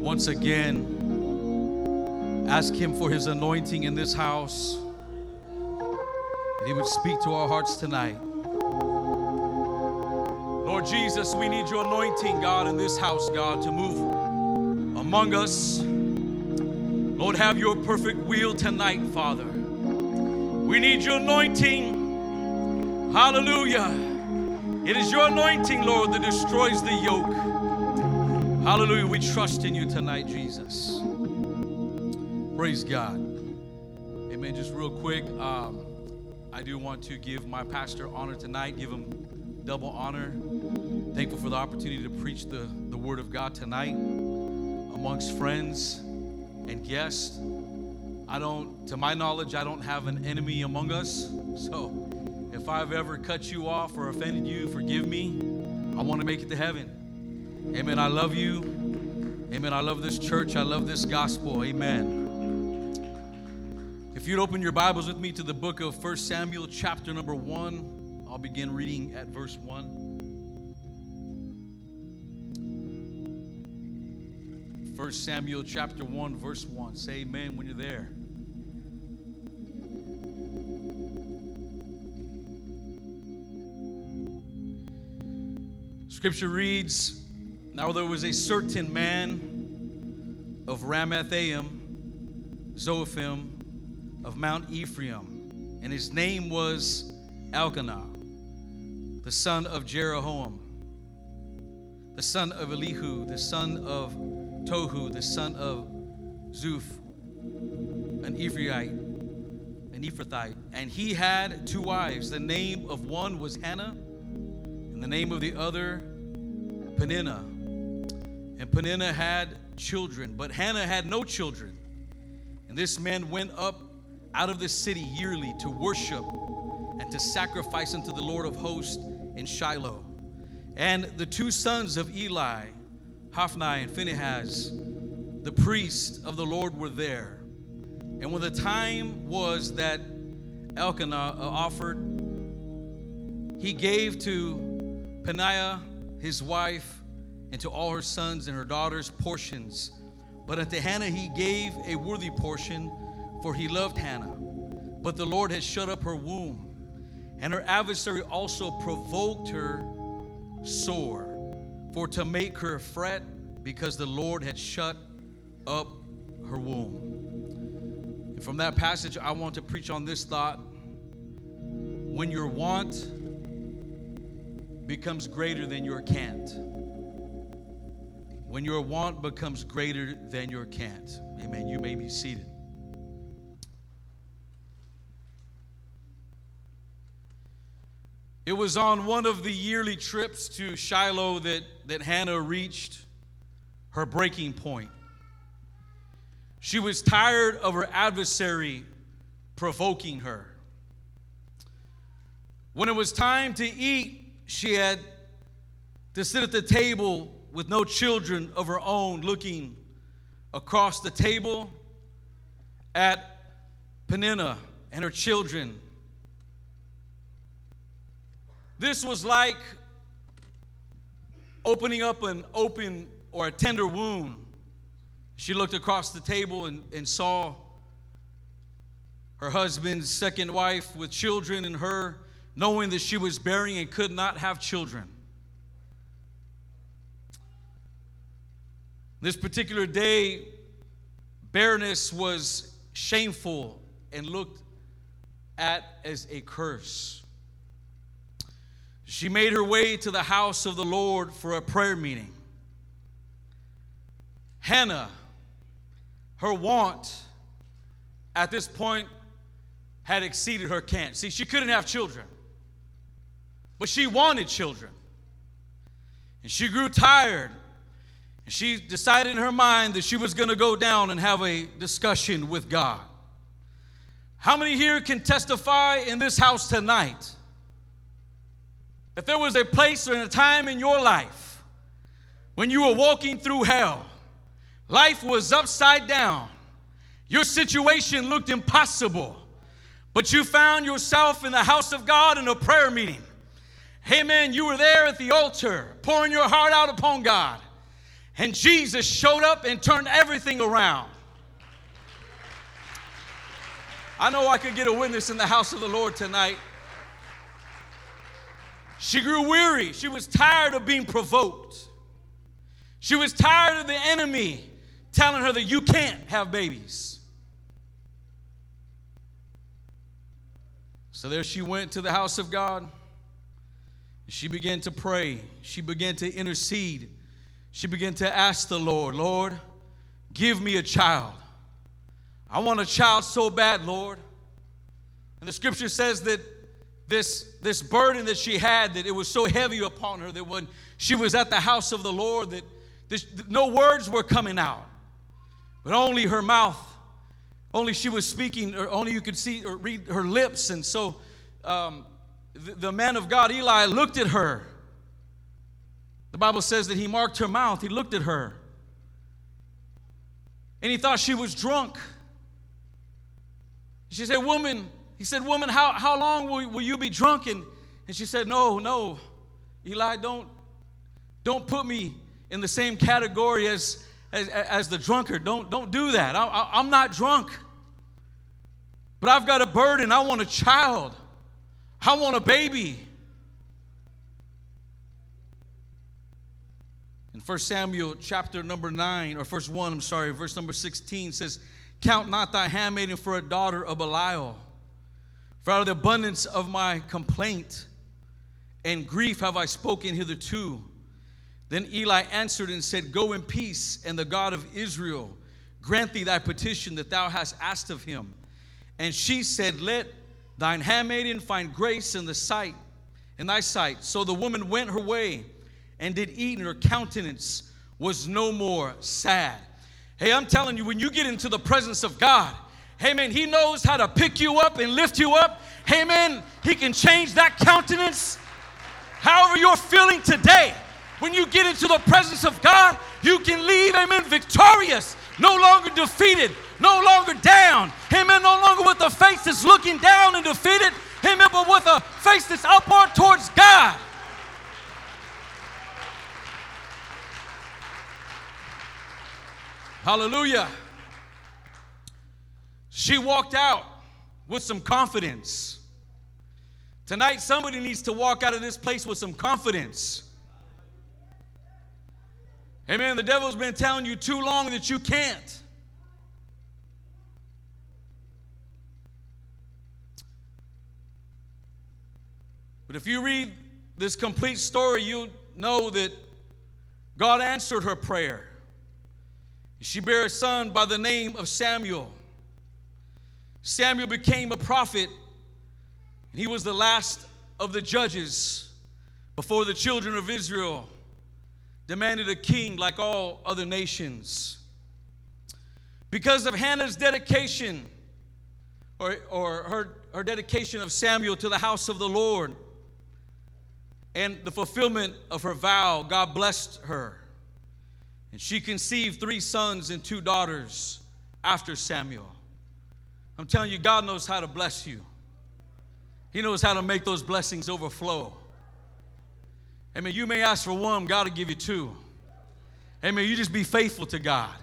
once again ask Him for His anointing in this house. That He would speak to our hearts tonight. Lord Jesus, we need your anointing, God, in this house, God, to move among us. Lord, have your perfect will tonight, Father. We need your anointing. Hallelujah. It is your anointing, Lord, that destroys the yoke. Hallelujah. We trust in you tonight, Jesus. Praise God. Amen. Just real quick, um, I do want to give my pastor honor tonight, give him double honor. Thankful for the opportunity to preach the, the word of God tonight amongst friends and guests. I don't, to my knowledge, I don't have an enemy among us. So if I've ever cut you off or offended you, forgive me. I want to make it to heaven. Amen. I love you. Amen. I love this church. I love this gospel. Amen. If you'd open your Bibles with me to the book of 1 Samuel, chapter number 1, I'll begin reading at verse 1. 1 Samuel chapter 1, verse 1. Say amen when you're there. Scripture reads Now there was a certain man of Ramathaim, Zophim, of Mount Ephraim, and his name was Elkanah, the son of Jeroham, the son of Elihu, the son of Tohu, the son of Zuph, an Ephraite, an Ephrathite. And he had two wives. The name of one was Hannah, and the name of the other Peninnah. And Peninnah had children, but Hannah had no children. And this man went up out of the city yearly to worship and to sacrifice unto the Lord of hosts in Shiloh. And the two sons of Eli, Hophni and Phinehas, the priests of the Lord, were there. And when the time was that Elkanah uh, offered, he gave to Peninnah his wife and to all her sons and her daughters portions. But unto Hannah he gave a worthy portion, for he loved Hannah. But the Lord had shut up her womb, and her adversary also provoked her sore, for to make her fret, because the Lord had shut up her womb. And from that passage, I want to preach on this thought. When your want becomes greater than your can't. When your want becomes greater than your can't. Amen. You may be seated. It was on one of the yearly trips to Shiloh that, that Hannah reached her breaking point. She was tired of her adversary provoking her. When it was time to eat, she had to sit at the table with no children of her own, looking across the table at Peninnah and her children. This was like opening up an open or a tender wound. She looked across the table and, and saw her husband's second wife with children and her knowing that she was bearing and could not have children. This particular day, barrenness was shameful and looked at as a curse. She made her way to the house of the Lord for a prayer meeting. Hannah, her want at this point had exceeded her can't. See, she couldn't have children, but she wanted children. And she grew tired. She decided in her mind that she was going to go down and have a discussion with God. How many here can testify in this house tonight if there was a place or a time in your life when you were walking through hell, life was upside down, your situation looked impossible, but you found yourself in the house of God in a prayer meeting. Amen. You were there at the altar, pouring your heart out upon God. And Jesus showed up and turned everything around. I know I could get a witness in the house of the Lord tonight. She grew weary. She was tired of being provoked. She was tired of the enemy telling her that you can't have babies. So there she went to the house of God. She began to pray. She began to intercede. She began to ask the Lord, Lord, give me a child. I want a child so bad, Lord. And the scripture says that this, this burden that she had, that it was so heavy upon her that when she was at the house of the Lord, that this, no words were coming out, but only her mouth, only she was speaking, or only you could see or read her lips. And so um, the, the man of God, Eli, looked at her. The Bible says that he marked her mouth, he looked at her, and he thought she was drunk. She said, Woman, he said, Woman, how, how long will, will you be drunk? And, and she said, No, no, Eli, don't, don't put me in the same category as, as, as the drunkard. Don't, don't do that. I, I, I'm not drunk. But I've got a burden. I want a child. I want a baby. 1 Samuel chapter number 9, or verse 1, I'm sorry, verse number 16 says, Count not thy handmaiden for a daughter of Belial for out of the abundance of my complaint and grief have I spoken hitherto. Then Eli answered and said, Go in peace, and the God of Israel grant thee thy petition that thou hast asked of him. And she said, Let thine handmaiden find grace in the sight, in thy sight. So the woman went her way and did eat, and her countenance was no more sad. Hey, I'm telling you, when you get into the presence of God, Hey, man, He knows how to pick you up and lift you up. Hey, man, He can change that countenance. However, you're feeling today, when you get into the presence of God, you can leave, amen, victorious, no longer defeated, no longer down. Amen, no longer with a face that's looking down and defeated. Amen, but with a face that's upward towards God. Hallelujah. She walked out with some confidence. Tonight, somebody needs to walk out of this place with some confidence. Amen. The devil's been telling you too long that you can't. But if you read this complete story, you'll know that God answered her prayer. She bare a son by the name of Samuel. Samuel became a prophet. and He was the last of the judges before the children of Israel demanded a king like all other nations. Because of Hannah's dedication, or, or her, her dedication of Samuel to the house of the Lord, and the fulfillment of her vow, God blessed her. And she conceived three sons and two daughters after Samuel. I'm telling you, God knows how to bless you. He knows how to make those blessings overflow. Amen. You may ask for one, God will give you two. Amen. You just be faithful to God.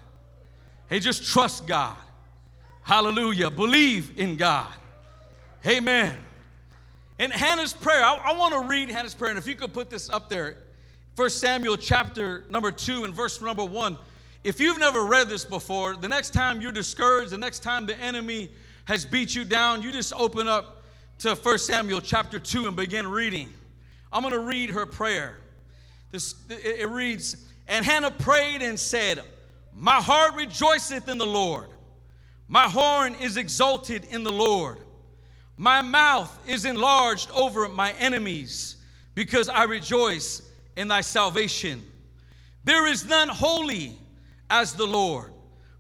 Hey, just trust God. Hallelujah. Believe in God. Amen. In Hannah's prayer, I, I want to read Hannah's prayer, and if you could put this up there, First Samuel chapter number two and verse number one. If you've never read this before, the next time you're discouraged, the next time the enemy has beat you down, you just open up to 1 Samuel chapter 2 and begin reading. I'm going to read her prayer. This, it reads, And Hannah prayed and said, My heart rejoiceth in the Lord. My horn is exalted in the Lord. My mouth is enlarged over my enemies because I rejoice in thy salvation. There is none holy as the Lord,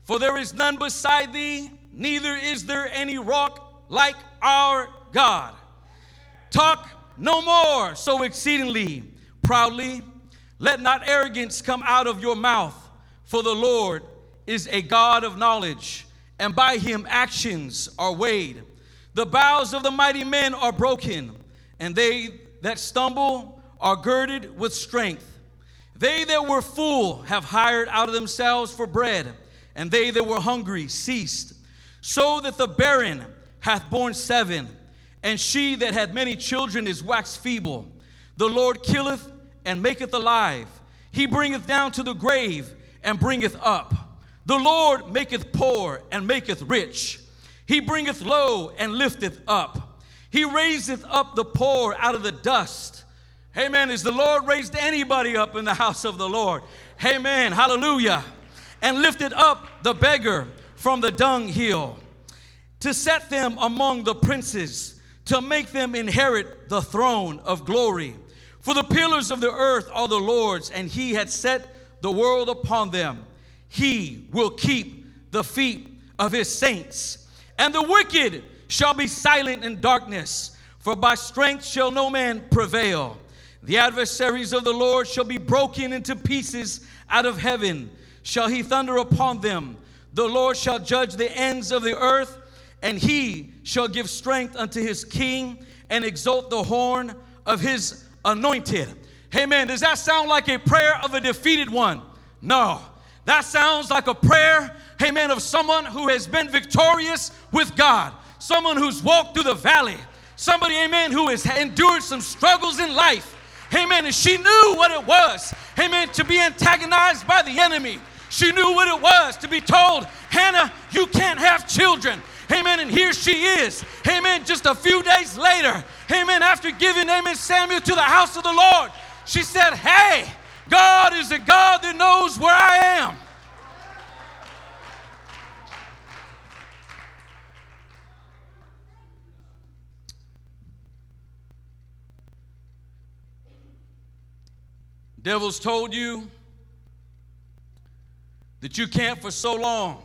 for there is none beside thee neither is there any rock like our God. Talk no more so exceedingly proudly. Let not arrogance come out of your mouth, for the Lord is a God of knowledge, and by him actions are weighed. The bows of the mighty men are broken, and they that stumble are girded with strength. They that were full have hired out of themselves for bread, and they that were hungry ceased. So that the barren hath borne seven, and she that had many children is waxed feeble. The Lord killeth and maketh alive. He bringeth down to the grave and bringeth up. The Lord maketh poor and maketh rich. He bringeth low and lifteth up. He raiseth up the poor out of the dust. Amen. Is the Lord raised anybody up in the house of the Lord? Amen. Hallelujah. And lifted up the beggar from the dunghill to set them among the princes, to make them inherit the throne of glory. For the pillars of the earth are the Lord's, and he had set the world upon them. He will keep the feet of his saints and the wicked shall be silent in darkness, for by strength shall no man prevail. The adversaries of the Lord shall be broken into pieces out of heaven, shall he thunder upon them. The Lord shall judge the ends of the earth, and he shall give strength unto his king and exalt the horn of his anointed. Amen. Does that sound like a prayer of a defeated one? No. That sounds like a prayer amen, of someone who has been victorious with God, someone who's walked through the valley, somebody, amen, who has endured some struggles in life. Amen. And she knew what it was, amen, to be antagonized by the enemy. She knew what it was to be told, Hannah, you can't have children. Amen. And here she is. Amen. Just a few days later, amen, after giving, amen, Samuel to the house of the Lord, she said, Hey, God is a God that knows where I am. Devil's told you that you can't for so long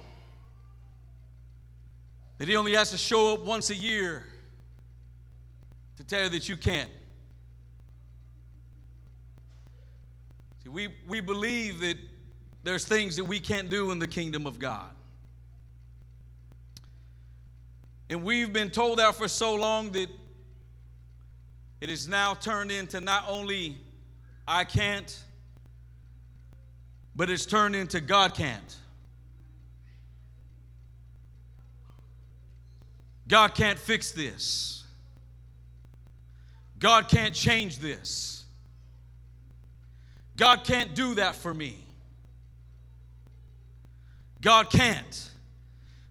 that he only has to show up once a year to tell you that you can't. See, we, we believe that there's things that we can't do in the kingdom of God. And we've been told that for so long that it is now turned into not only I can't, but it's turned into God can't. God can't fix this. God can't change this. God can't do that for me. God can't.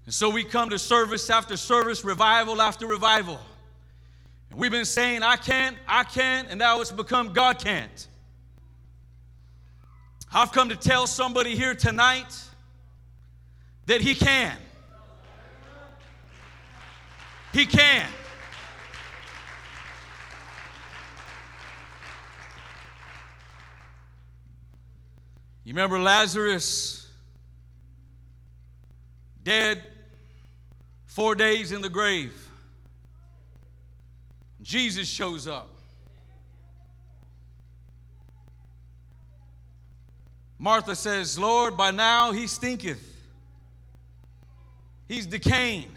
And so we come to service after service, revival after revival. And we've been saying, I can't, I can't, and now it's become God can't. I've come to tell somebody here tonight that He can. He can. You remember Lazarus dead, four days in the grave. Jesus shows up. Martha says, Lord, by now he stinketh. He's decaying.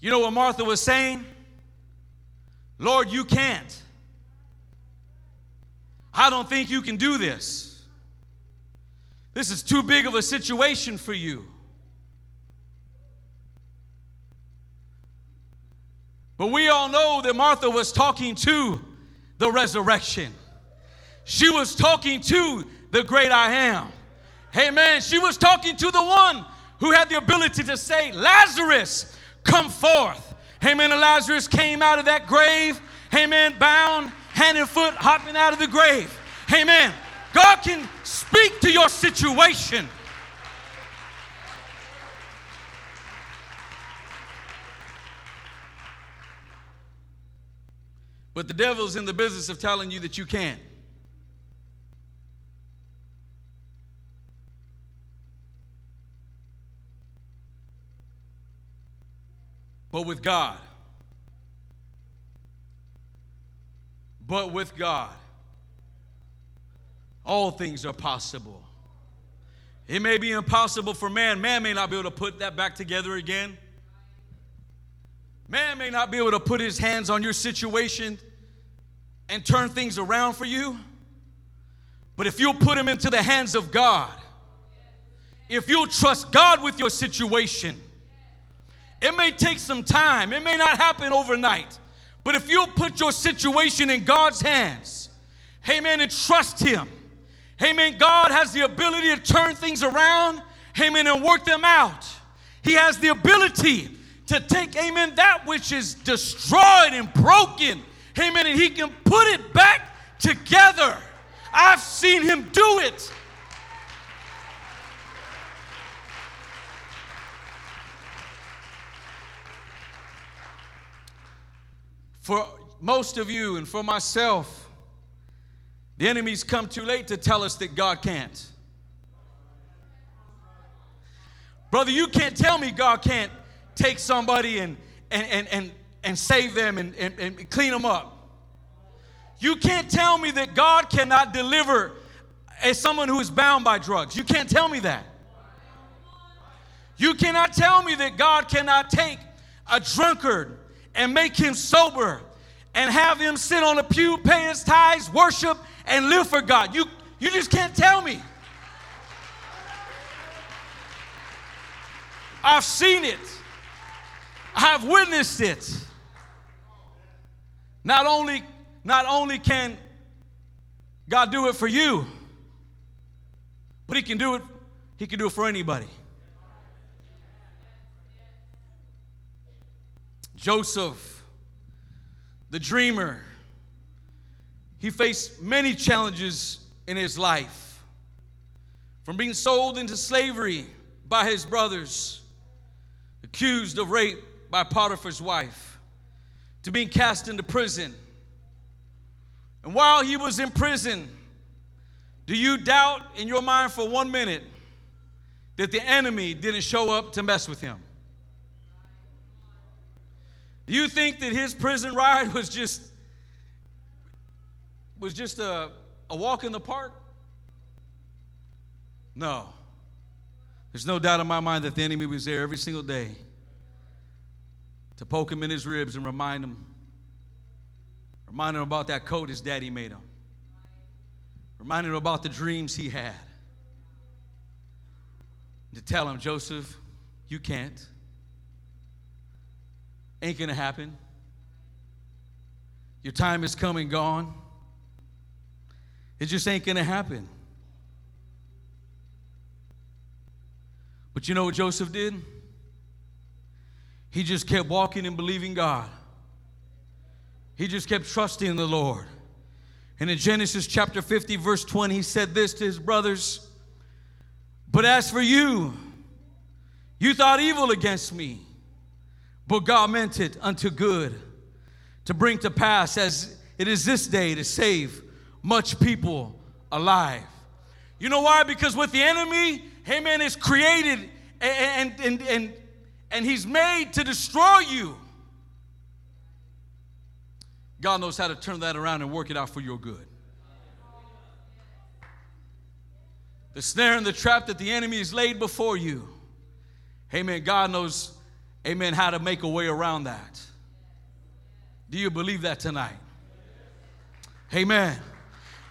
You know what Martha was saying? Lord, you can't. I don't think you can do this. This is too big of a situation for you. But we all know that Martha was talking to the resurrection. She was talking to the great I am. Amen. She was talking to the one who had the ability to say, Lazarus, come forth. Amen. And Lazarus came out of that grave. Amen. Bound, hand and foot, hopping out of the grave. Amen. God can speak to your situation. But the devil's in the business of telling you that you can't. But with God. But with God, all things are possible. It may be impossible for man. Man may not be able to put that back together again. Man may not be able to put his hands on your situation and turn things around for you. But if you'll put him into the hands of God, if you'll trust God with your situation, it may take some time, it may not happen overnight. But if you'll put your situation in God's hands, amen, and trust Him, amen, God has the ability to turn things around, amen, and work them out. He has the ability to take, amen, that which is destroyed and broken, amen, and He can put it back together. I've seen Him do it. For most of you and for myself, the enemy's come too late to tell us that God can't. Brother, you can't tell me God can't take somebody and, and, and, and, and save them and, and, and clean them up. You can't tell me that God cannot deliver as someone who is bound by drugs. You can't tell me that. You cannot tell me that God cannot take a drunkard and make him sober and have him sit on a pew, pay his tithes, worship, and live for God. You, you just can't tell me. I've seen it. I've witnessed it. Not only, not only can God do it for you, but He can do it, He can do it for anybody. Joseph, the dreamer, he faced many challenges in his life. From being sold into slavery by his brothers, accused of rape by Potiphar's wife, to being cast into prison. And while he was in prison, do you doubt in your mind for one minute that the enemy didn't show up to mess with him? Do you think that his prison ride was just was just a, a walk in the park? No. There's no doubt in my mind that the enemy was there every single day to poke him in his ribs and remind him remind him about that coat his daddy made him. Remind him about the dreams he had. To tell him, Joseph, you can't. Ain't gonna happen. Your time is coming, gone. It just ain't gonna happen. But you know what Joseph did? He just kept walking and believing God. He just kept trusting in the Lord. And in Genesis chapter 50, verse 20, he said this to his brothers But as for you, you thought evil against me but God meant it unto good to bring to pass as it is this day to save much people alive. You know why? Because with the enemy, amen, is created and, and, and, and he's made to destroy you. God knows how to turn that around and work it out for your good. The snare and the trap that the enemy has laid before you. Amen. God knows amen, how to make a way around that. Do you believe that tonight? Amen.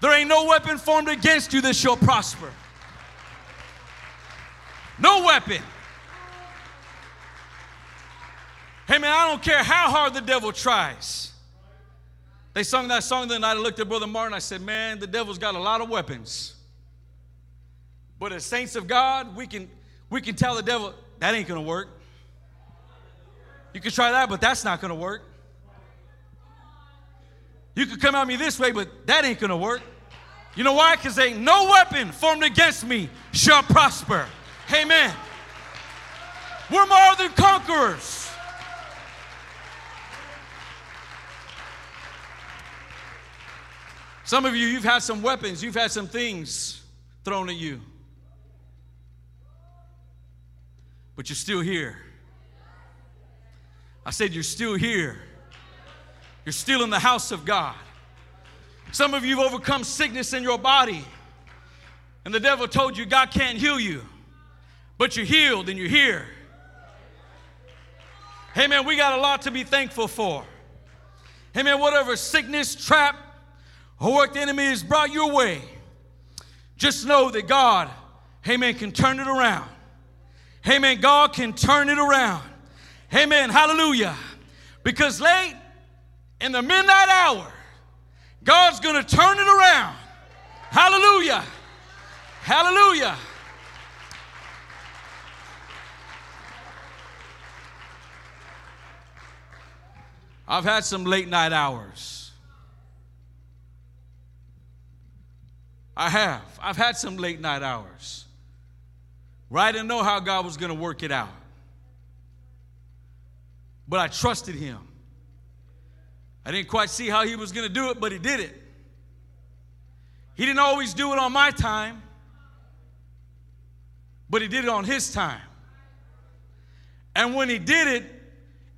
There ain't no weapon formed against you that shall prosper. No weapon. Hey man, I don't care how hard the devil tries. They sung that song the night I looked at Brother Martin. I said, Man, the devil's got a lot of weapons. But as saints of God, we can we can tell the devil that ain't gonna work. You could try that, but that's not going to work. You could come at me this way, but that ain't going to work. You know why? Because ain't no weapon formed against me shall prosper. Amen. We're more than conquerors. Some of you, you've had some weapons, you've had some things thrown at you. But you're still here. I said, You're still here. You're still in the house of God. Some of you have overcome sickness in your body, and the devil told you God can't heal you, but you're healed and you're here. Hey, man, we got a lot to be thankful for. Hey, man, whatever sickness, trap, or what the enemy has brought your way, just know that God, hey amen, can turn it around. Hey Amen. God can turn it around. Amen. Hallelujah. Because late in the midnight hour, God's going to turn it around. Hallelujah. Hallelujah. I've had some late night hours. I have. I've had some late night hours where I didn't know how God was going to work it out. But I trusted Him. I didn't quite see how He was going to do it, but He did it. He didn't always do it on my time, but He did it on His time. And when He did it,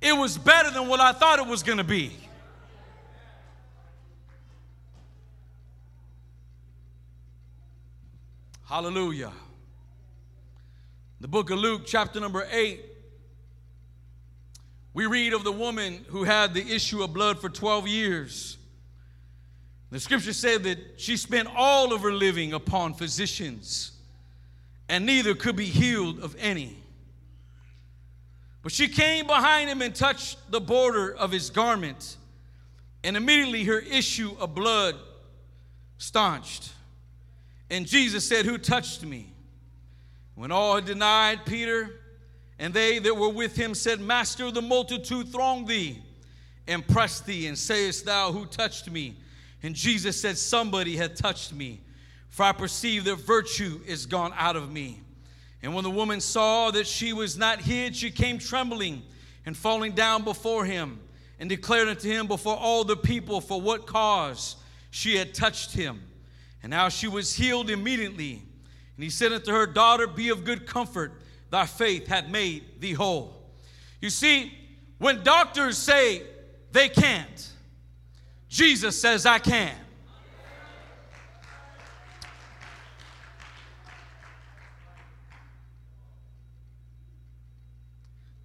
it was better than what I thought it was going to be. Hallelujah. The book of Luke, chapter number 8, we read of the woman who had the issue of blood for 12 years. The scripture said that she spent all of her living upon physicians, and neither could be healed of any. But she came behind him and touched the border of his garment, and immediately her issue of blood staunched. And Jesus said, Who touched me? When all had denied, Peter and they that were with him said, Master, the multitude throng thee and press thee, and sayest thou, Who touched me? And Jesus said, Somebody hath touched me, for I perceive that virtue is gone out of me. And when the woman saw that she was not hid, she came trembling and falling down before him and declared unto him before all the people for what cause she had touched him. And now she was healed immediately. And he said unto her, Daughter, be of good comfort, thy faith hath made thee whole. You see, when doctors say they can't, Jesus says, I can.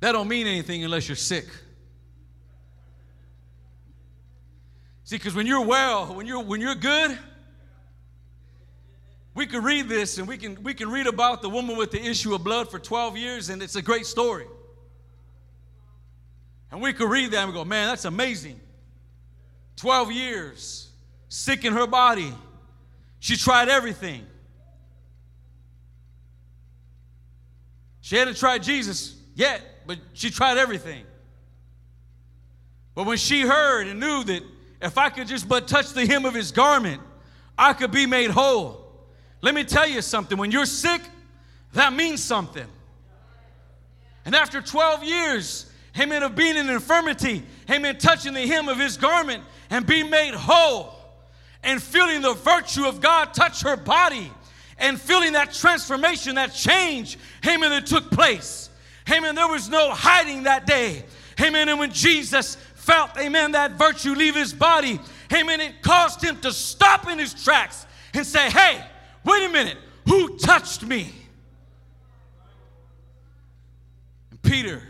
That don't mean anything unless you're sick. See, because when you're well, when you're when you're good, we can read this and we can we can read about the woman with the issue of blood for 12 years, and it's a great story. And we could read that and go, man, that's amazing. 12 years, sick in her body. She tried everything. She hadn't tried Jesus yet but she tried everything. But when she heard and knew that if I could just but touch the hem of his garment, I could be made whole. Let me tell you something. When you're sick, that means something. And after 12 years, amen, of being in infirmity, amen, touching the hem of his garment and being made whole and feeling the virtue of God touch her body and feeling that transformation, that change, amen, that took place. Amen. There was no hiding that day. Amen. And when Jesus felt, amen, that virtue leave his body, amen, it caused him to stop in his tracks and say, hey, wait a minute, who touched me? And Peter,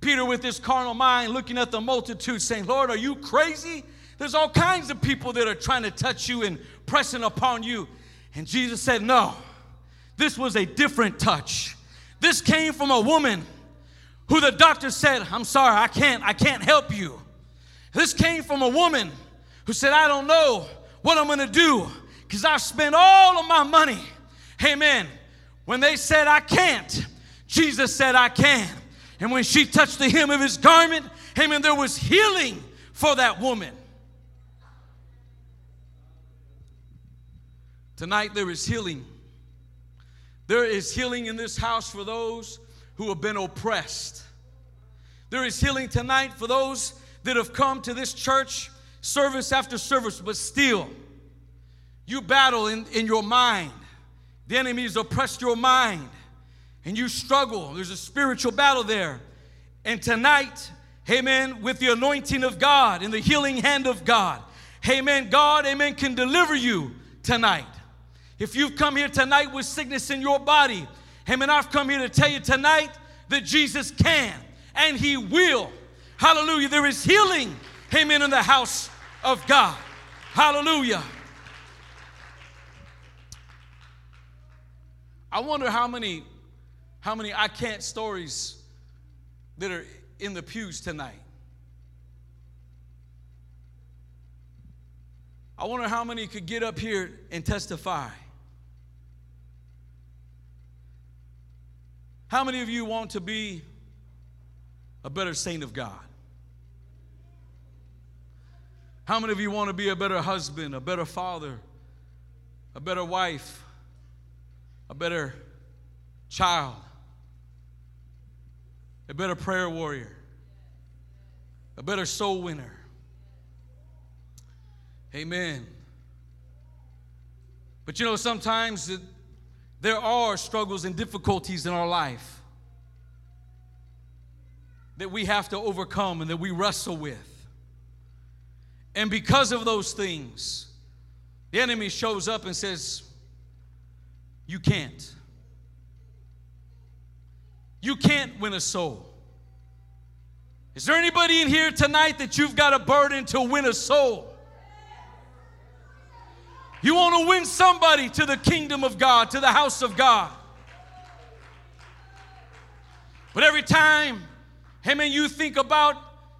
Peter, with his carnal mind, looking at the multitude, saying, Lord, are you crazy? There's all kinds of people that are trying to touch you and pressing upon you. And Jesus said, No, this was a different touch. This came from a woman who the doctor said, I'm sorry, I can't, I can't help you. This came from a woman who said, I don't know what I'm gonna do because I've spent all of my money. Amen. When they said, I can't, Jesus said, I can. And when she touched the hem of his garment, amen, there was healing for that woman. Tonight, there is healing there is healing in this house for those who have been oppressed. There is healing tonight for those that have come to this church service after service, but still you battle in, in your mind. The enemy has oppressed your mind and you struggle. There's a spiritual battle there. And tonight, amen, with the anointing of God and the healing hand of God, amen, God, amen, can deliver you tonight. If you've come here tonight with sickness in your body, amen, I've come here to tell you tonight that Jesus can and He will. Hallelujah. There is healing, amen, in the house of God. Hallelujah. I wonder how many how many I can't stories that are in the pews tonight. I wonder how many could get up here and testify. How many of you want to be a better saint of God? How many of you want to be a better husband, a better father, a better wife, a better child, a better prayer warrior, a better soul winner? Amen. But you know, sometimes it, there are struggles and difficulties in our life that we have to overcome and that we wrestle with. And because of those things, the enemy shows up and says, You can't. You can't win a soul. Is there anybody in here tonight that you've got a burden to win a soul? You want to win somebody to the kingdom of God, to the house of God. But every time, hey man, you think about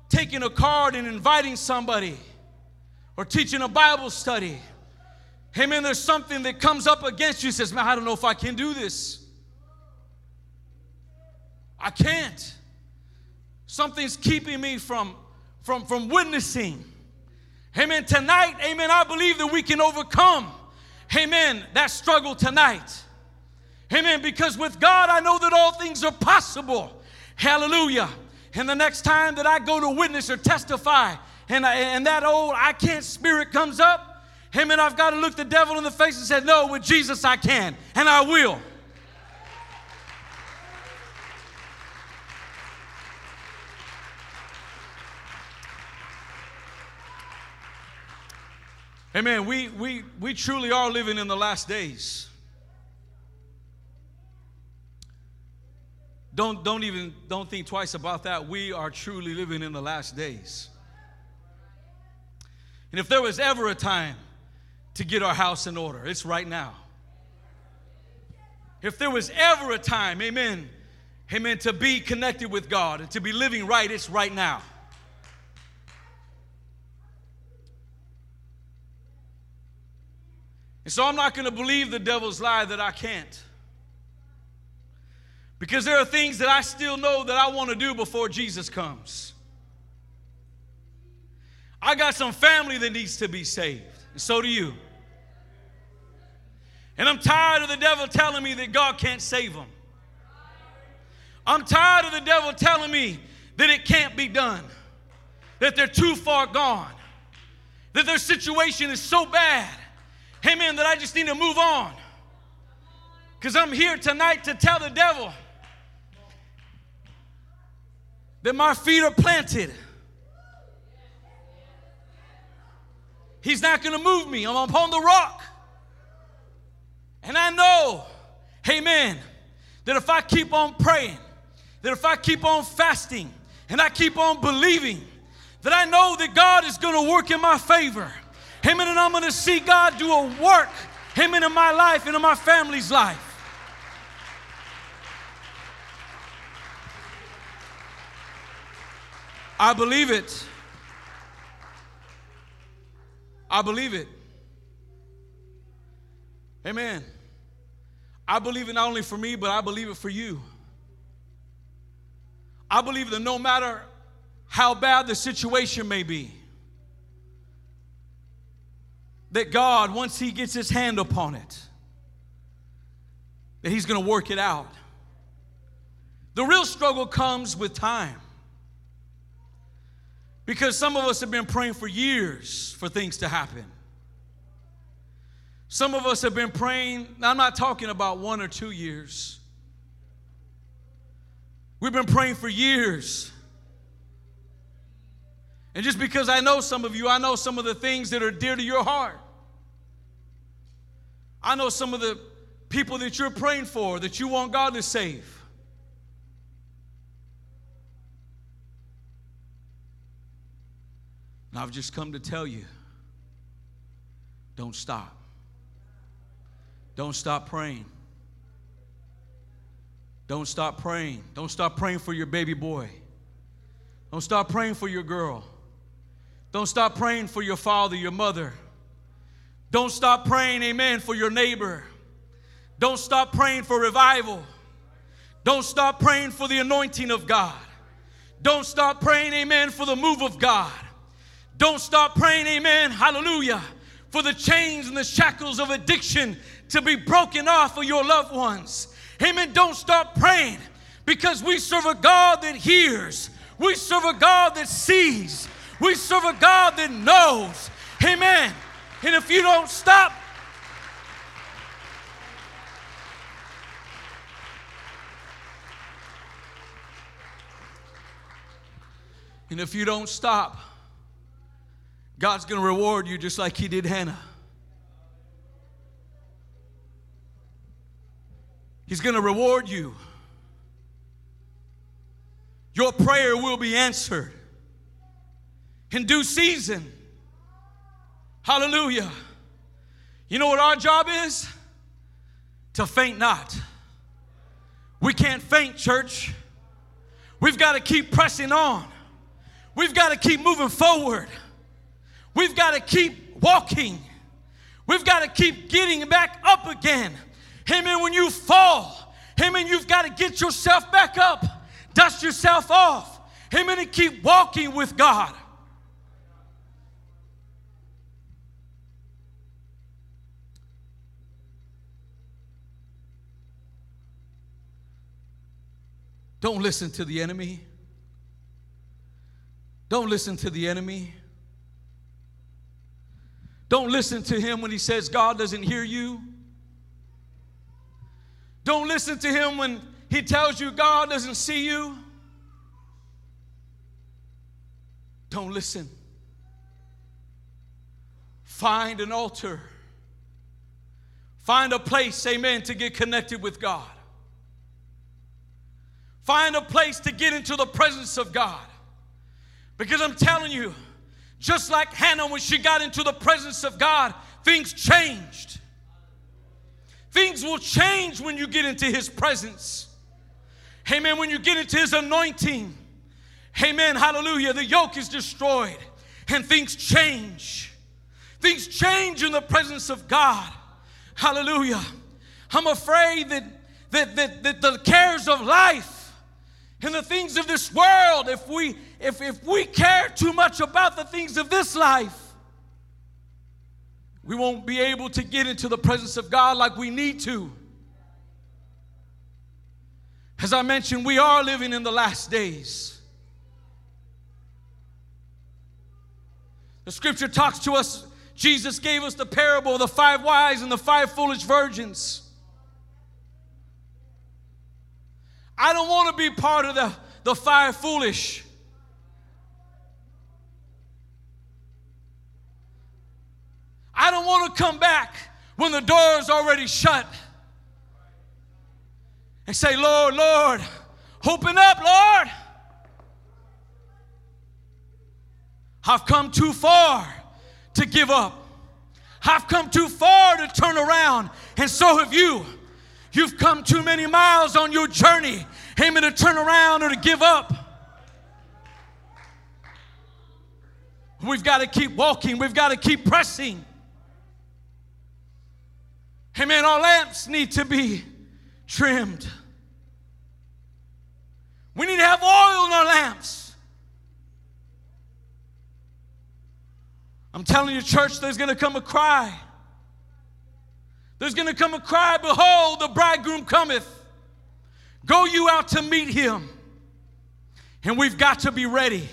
taking a card and inviting somebody or teaching a Bible study, hey man, there's something that comes up against you says, man, I don't know if I can do this. I can't. Something's keeping me from, from, from witnessing. Amen. Tonight, amen, I believe that we can overcome, amen, that struggle tonight. Amen. Because with God, I know that all things are possible. Hallelujah. And the next time that I go to witness or testify, and, I, and that old I can't spirit comes up, amen, I've got to look the devil in the face and say, No, with Jesus I can, and I will. Amen. We, we, we truly are living in the last days. Don't, don't even don't think twice about that. We are truly living in the last days. And if there was ever a time to get our house in order, it's right now. If there was ever a time, amen, amen, to be connected with God and to be living right, it's right now. And so I'm not going to believe the devil's lie that I can't. Because there are things that I still know that I want to do before Jesus comes. I got some family that needs to be saved, and so do you. And I'm tired of the devil telling me that God can't save them. I'm tired of the devil telling me that it can't be done, that they're too far gone, that their situation is so bad Amen, that I just need to move on. Because I'm here tonight to tell the devil that my feet are planted. He's not going to move me. I'm upon the rock. And I know, amen, that if I keep on praying, that if I keep on fasting, and I keep on believing, that I know that God is going to work in my favor. Amen. And I'm going to see God do a work, amen, in my life and in my family's life. I believe it. I believe it. Amen. I believe it not only for me, but I believe it for you. I believe that no matter how bad the situation may be, that God, once He gets His hand upon it, that He's going to work it out. The real struggle comes with time. Because some of us have been praying for years for things to happen. Some of us have been praying, I'm not talking about one or two years. We've been praying for years. And just because I know some of you, I know some of the things that are dear to your heart. I know some of the people that you're praying for that you want God to save. And I've just come to tell you don't stop. Don't stop praying. Don't stop praying. Don't stop praying for your baby boy. Don't stop praying for your girl. Don't stop praying for your father, your mother. Don't stop praying, amen, for your neighbor. Don't stop praying for revival. Don't stop praying for the anointing of God. Don't stop praying, amen, for the move of God. Don't stop praying, amen, hallelujah, for the chains and the shackles of addiction to be broken off of your loved ones. Amen. Don't stop praying because we serve a God that hears, we serve a God that sees, we serve a God that knows. Amen. And if you don't stop, and if you don't stop, God's going to reward you just like He did Hannah. He's going to reward you. Your prayer will be answered in due season. Hallelujah. You know what our job is? To faint not. We can't faint, church. We've got to keep pressing on. We've got to keep moving forward. We've got to keep walking. We've got to keep getting back up again. Amen. When you fall, amen, you've got to get yourself back up, dust yourself off. Amen. And keep walking with God. Don't listen to the enemy. Don't listen to the enemy. Don't listen to him when he says God doesn't hear you. Don't listen to him when he tells you God doesn't see you. Don't listen. Find an altar. Find a place, amen, to get connected with God. Find a place to get into the presence of God. Because I'm telling you, just like Hannah, when she got into the presence of God, things changed. Things will change when you get into His presence. Amen. When you get into His anointing, amen. Hallelujah. The yoke is destroyed and things change. Things change in the presence of God. Hallelujah. I'm afraid that, that, that, that the cares of life and the things of this world, if we if, if we care too much about the things of this life, we won't be able to get into the presence of God like we need to. As I mentioned, we are living in the last days. The scripture talks to us, Jesus gave us the parable of the five wise and the five foolish virgins. I don't want to be part of the, the five foolish. I don't want to come back when the door is already shut and say, Lord, Lord, open up, Lord. I've come too far to give up. I've come too far to turn around, and so have you. You've come too many miles on your journey, aiming to turn around or to give up. We've got to keep walking, we've got to keep pressing. Amen. Our lamps need to be trimmed. We need to have oil in our lamps. I'm telling you, church, there's going to come a cry. There's going to come a cry Behold, the bridegroom cometh. Go you out to meet him. And we've got to be ready.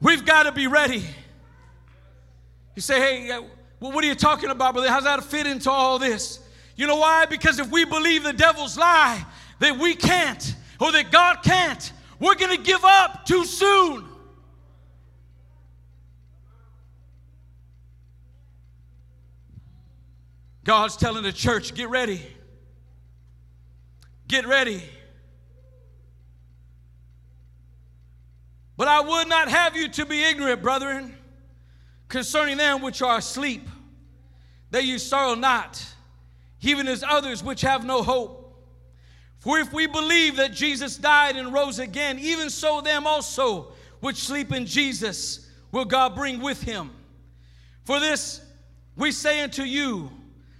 We've got to be ready. You say, hey, what are you talking about, brother? How's that fit into all this? You know why? Because if we believe the devil's lie that we can't or that God can't, we're going to give up too soon. God's telling the church, get ready. Get ready. But I would not have you to be ignorant, brethren concerning them which are asleep, that you sorrow not, even as others which have no hope. For if we believe that Jesus died and rose again, even so them also which sleep in Jesus will God bring with him. For this we say unto you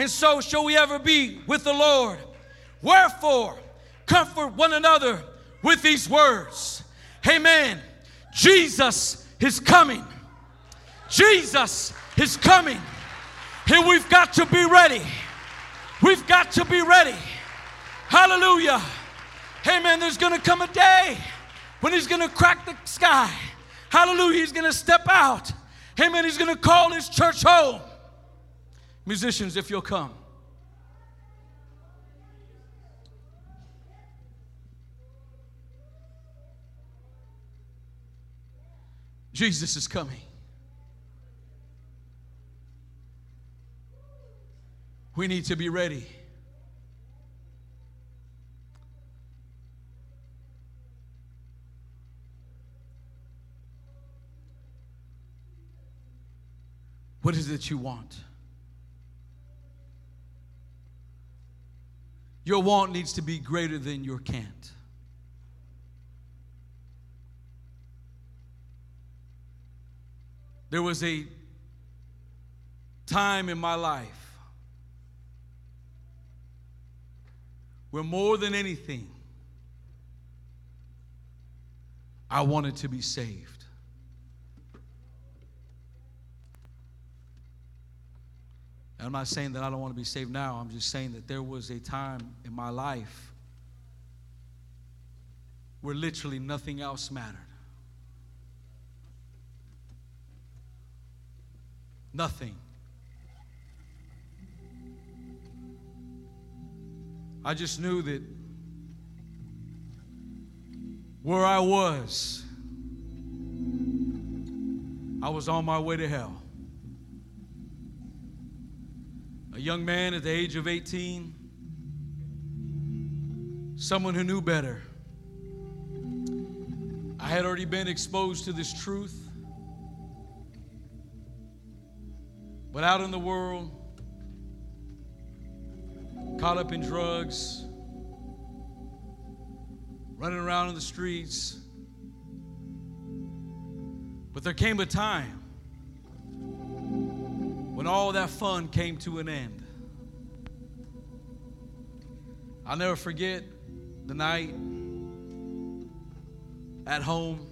And so shall we ever be with the Lord. Wherefore, comfort one another with these words. Amen. Jesus is coming. Jesus is coming. And we've got to be ready. We've got to be ready. Hallelujah. Amen. There's going to come a day when He's going to crack the sky. Hallelujah. He's going to step out. Amen. He's going to call His church home. Musicians, if you'll come. Jesus is coming. We need to be ready. What is it you want? Your want needs to be greater than your can't. There was a time in my life where more than anything, I wanted to be saved. And I'm not saying that I don't want to be saved now. I'm just saying that there was a time in my life where literally nothing else mattered. Nothing. I just knew that where I was, I was on my way to hell. A young man at the age of 18, someone who knew better. I had already been exposed to this truth. But out in the world, caught up in drugs, running around in the streets. But there came a time when all that fun came to an end. I'll never forget the night at home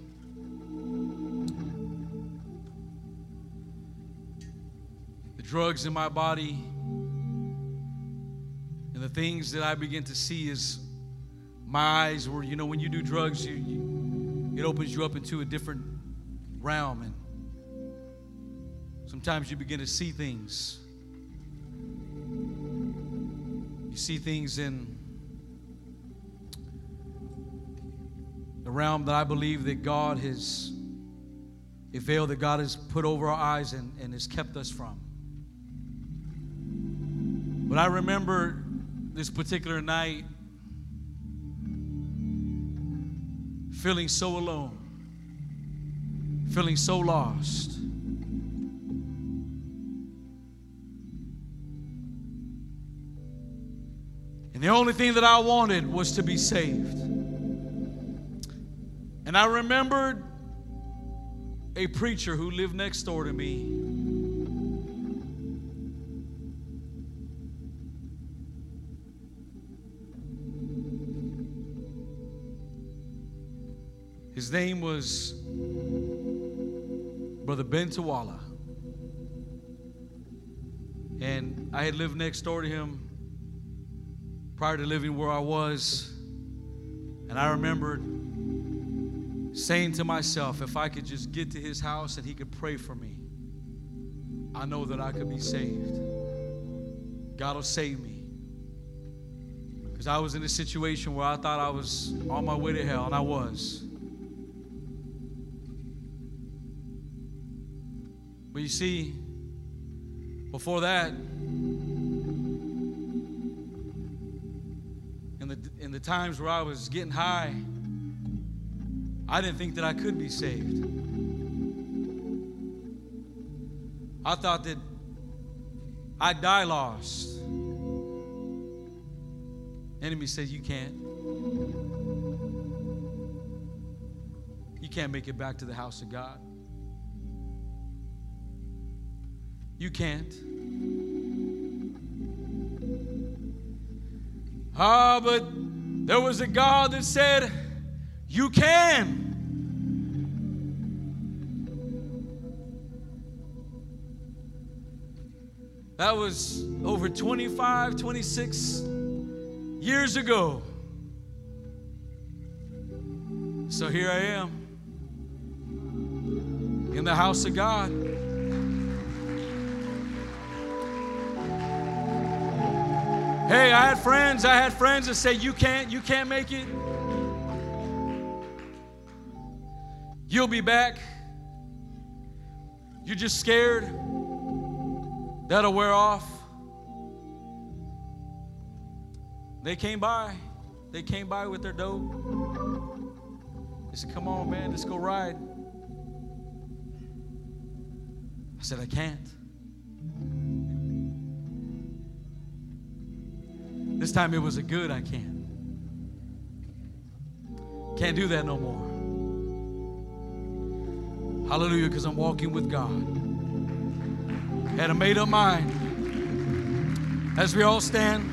The drugs in my body. And the things that I begin to see is my eyes were, you know, when you do drugs, you, you, it opens you up into a different realm. And sometimes you begin to see things. You see things in the realm that I believe that God has, a veil that God has put over our eyes and, and has kept us from. But I remember this particular night feeling so alone, feeling so lost. And the only thing that I wanted was to be saved. And I remembered a preacher who lived next door to me His name was Brother Ben Tawala. And I had lived next door to him prior to living where I was. And I remembered saying to myself, if I could just get to his house and he could pray for me, I know that I could be saved. God will save me. Because I was in a situation where I thought I was on my way to hell, and I was. But you see, before that, in the, times where I was getting high, I didn't think that I could be saved. I thought that I'd die lost. Enemy said, You can't. You can't make it back to the house of God. You can't. Ah, but there was a God that said, You can. That was over 25, 26 years ago. So here I am in the house of God. Hey, I had friends, I had friends that say, You can't, you can't make it. You'll be back. You're just scared. That'll wear off. They came by. They came by with their dope. They said, Come on, man, let's go ride. I said, I can't. This time it was a good I can't. Can't do that no more. Hallelujah, because I'm walking with God. Had a made up mind. As we all stand.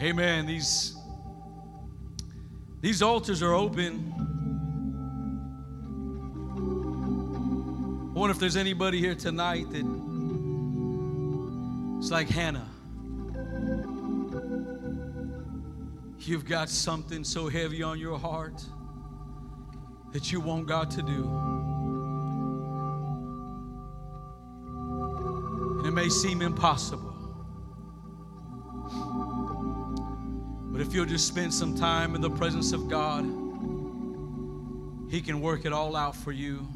Amen. These, these altars are open. Wonder if there's anybody here tonight that it's like Hannah. You've got something so heavy on your heart that you want God to do. And it may seem impossible. But if you'll just spend some time in the presence of God, He can work it all out for you.